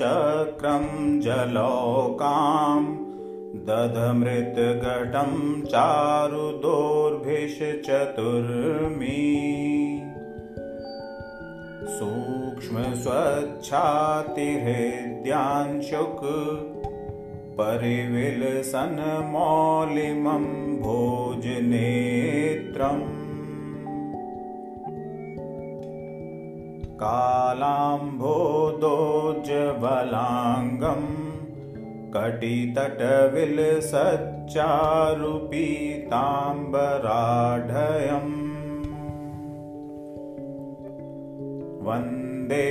चक्रं जलौकां दधमृतघटं चारुदोर्भिश्चतुर्मी सूक्ष्मस्वच्छातिहृद्यांशुक् परिविलसन्मौलिमं भोजनेत्रम् कालाम्भोदोज्ज्वलाङ्गं कटितटविलसच्चारुपीताम्बराढयम् वन्दे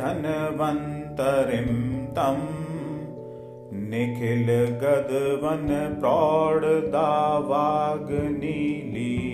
धन्वन्तरिं तं निखिलगद्वनप्रौढदावाग्निलीलम्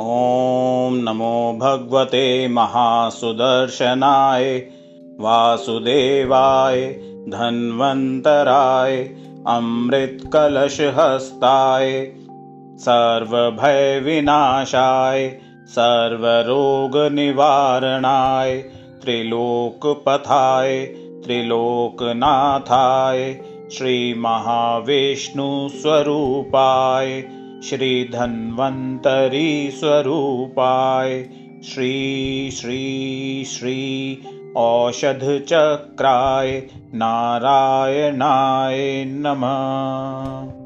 ॐ नमो भगवते महासुदर्शनाय वासुदेवाय धन्वन्तराय अमृतकलशहस्ताय सर्वभयविनाशाय सर्वरोगनिवारणाय त्रिलोकपथाय त्रिलोकनाथाय श्रीमहाविष्णुस्वरूपाय श्रीधन्वन्तरीस्वरूपाय श्री श्री श्री औषधचक्राय नारायणाय नमः